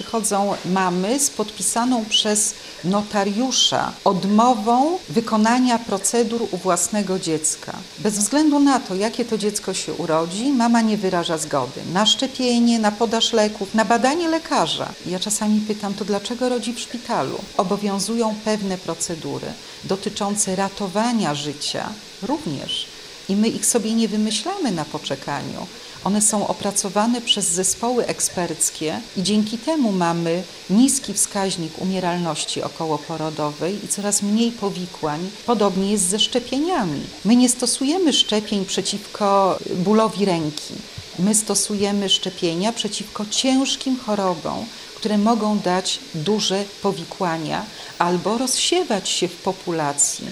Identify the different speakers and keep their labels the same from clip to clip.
Speaker 1: przychodzą mamy z podpisaną przez notariusza odmową wykonania procedur u własnego dziecka. Bez względu na to, jakie to dziecko się urodzi, mama nie wyraża zgody na szczepienie, na podaż leków, na badanie lekarza. Ja czasami pytam, to dlaczego rodzi w szpitalu? Obowiązują pewne procedury dotyczące ratowania życia również. I my ich sobie nie wymyślamy na poczekaniu. One są opracowane przez zespoły eksperckie i dzięki temu mamy niski wskaźnik umieralności okołoporodowej i coraz mniej powikłań. Podobnie jest ze szczepieniami. My nie stosujemy szczepień przeciwko bólowi ręki. My stosujemy szczepienia przeciwko ciężkim chorobom, które mogą dać duże powikłania albo rozsiewać się w populacji.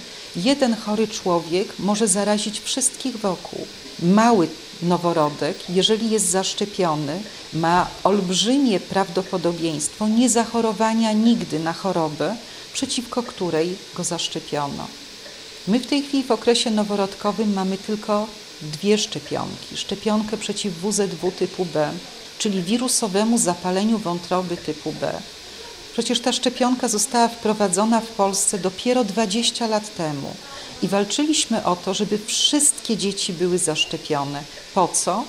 Speaker 1: Jeden chory człowiek może zarazić wszystkich wokół. Mały noworodek, jeżeli jest zaszczepiony, ma olbrzymie prawdopodobieństwo niezachorowania nigdy na chorobę, przeciwko której go zaszczepiono. My w tej chwili w okresie noworodkowym mamy tylko dwie szczepionki. Szczepionkę przeciw WZW typu B, czyli wirusowemu zapaleniu wątroby typu B. Przecież ta szczepionka została wprowadzona w Polsce dopiero 20 lat temu i walczyliśmy o to, żeby wszystkie dzieci były zaszczepione. Po co?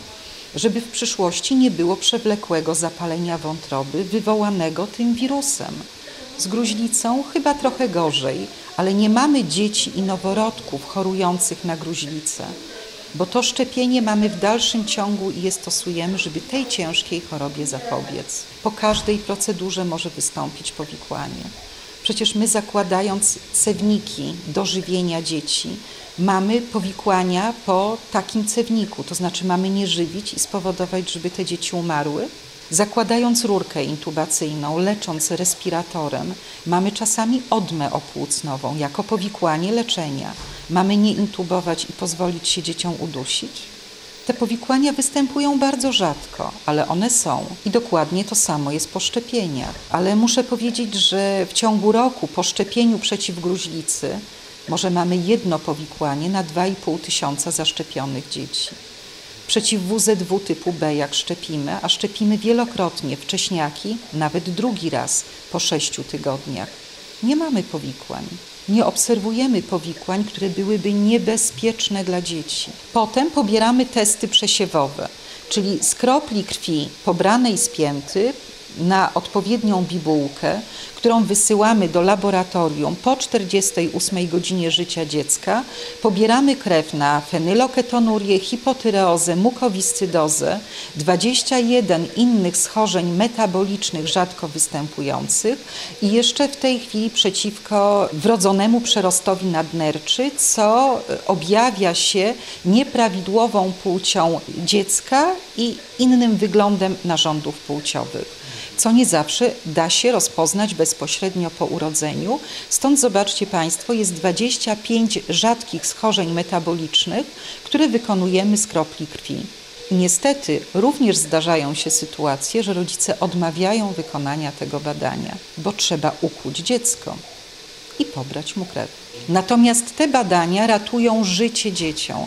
Speaker 1: Żeby w przyszłości nie było przewlekłego zapalenia wątroby wywołanego tym wirusem. Z gruźlicą chyba trochę gorzej, ale nie mamy dzieci i noworodków chorujących na gruźlicę, bo to szczepienie mamy w dalszym ciągu i je stosujemy, żeby tej ciężkiej chorobie zapobiec. Po każdej procedurze może wystąpić powikłanie. Przecież my zakładając cewniki do żywienia dzieci, mamy powikłania po takim cewniku, to znaczy mamy nie żywić i spowodować, żeby te dzieci umarły. Zakładając rurkę intubacyjną, lecząc respiratorem, mamy czasami odmę opłucnową jako powikłanie leczenia. Mamy nie intubować i pozwolić się dzieciom udusić? Te powikłania występują bardzo rzadko, ale one są. I dokładnie to samo jest po szczepieniach. Ale muszę powiedzieć, że w ciągu roku po szczepieniu przeciw gruźlicy może mamy jedno powikłanie na 2,5 tysiąca zaszczepionych dzieci. Przeciw WZW typu B jak szczepimy, a szczepimy wielokrotnie wcześniaki, nawet drugi raz po sześciu tygodniach. Nie mamy powikłań nie obserwujemy powikłań, które byłyby niebezpieczne dla dzieci. Potem pobieramy testy przesiewowe, czyli z kropli krwi pobranej z pięty na odpowiednią bibułkę, którą wysyłamy do laboratorium po 48 godzinie życia dziecka, pobieramy krew na fenyloketonurię, hipotyreozę, mukowiscydozę, 21 innych schorzeń metabolicznych rzadko występujących i jeszcze w tej chwili przeciwko wrodzonemu przerostowi nadnerczy, co objawia się nieprawidłową płcią dziecka i innym wyglądem narządów płciowych co nie zawsze da się rozpoznać bezpośrednio po urodzeniu. Stąd zobaczcie Państwo, jest 25 rzadkich schorzeń metabolicznych, które wykonujemy z kropli krwi. Niestety również zdarzają się sytuacje, że rodzice odmawiają wykonania tego badania, bo trzeba ukuć dziecko i pobrać mu krew. Natomiast te badania ratują życie dzieciom.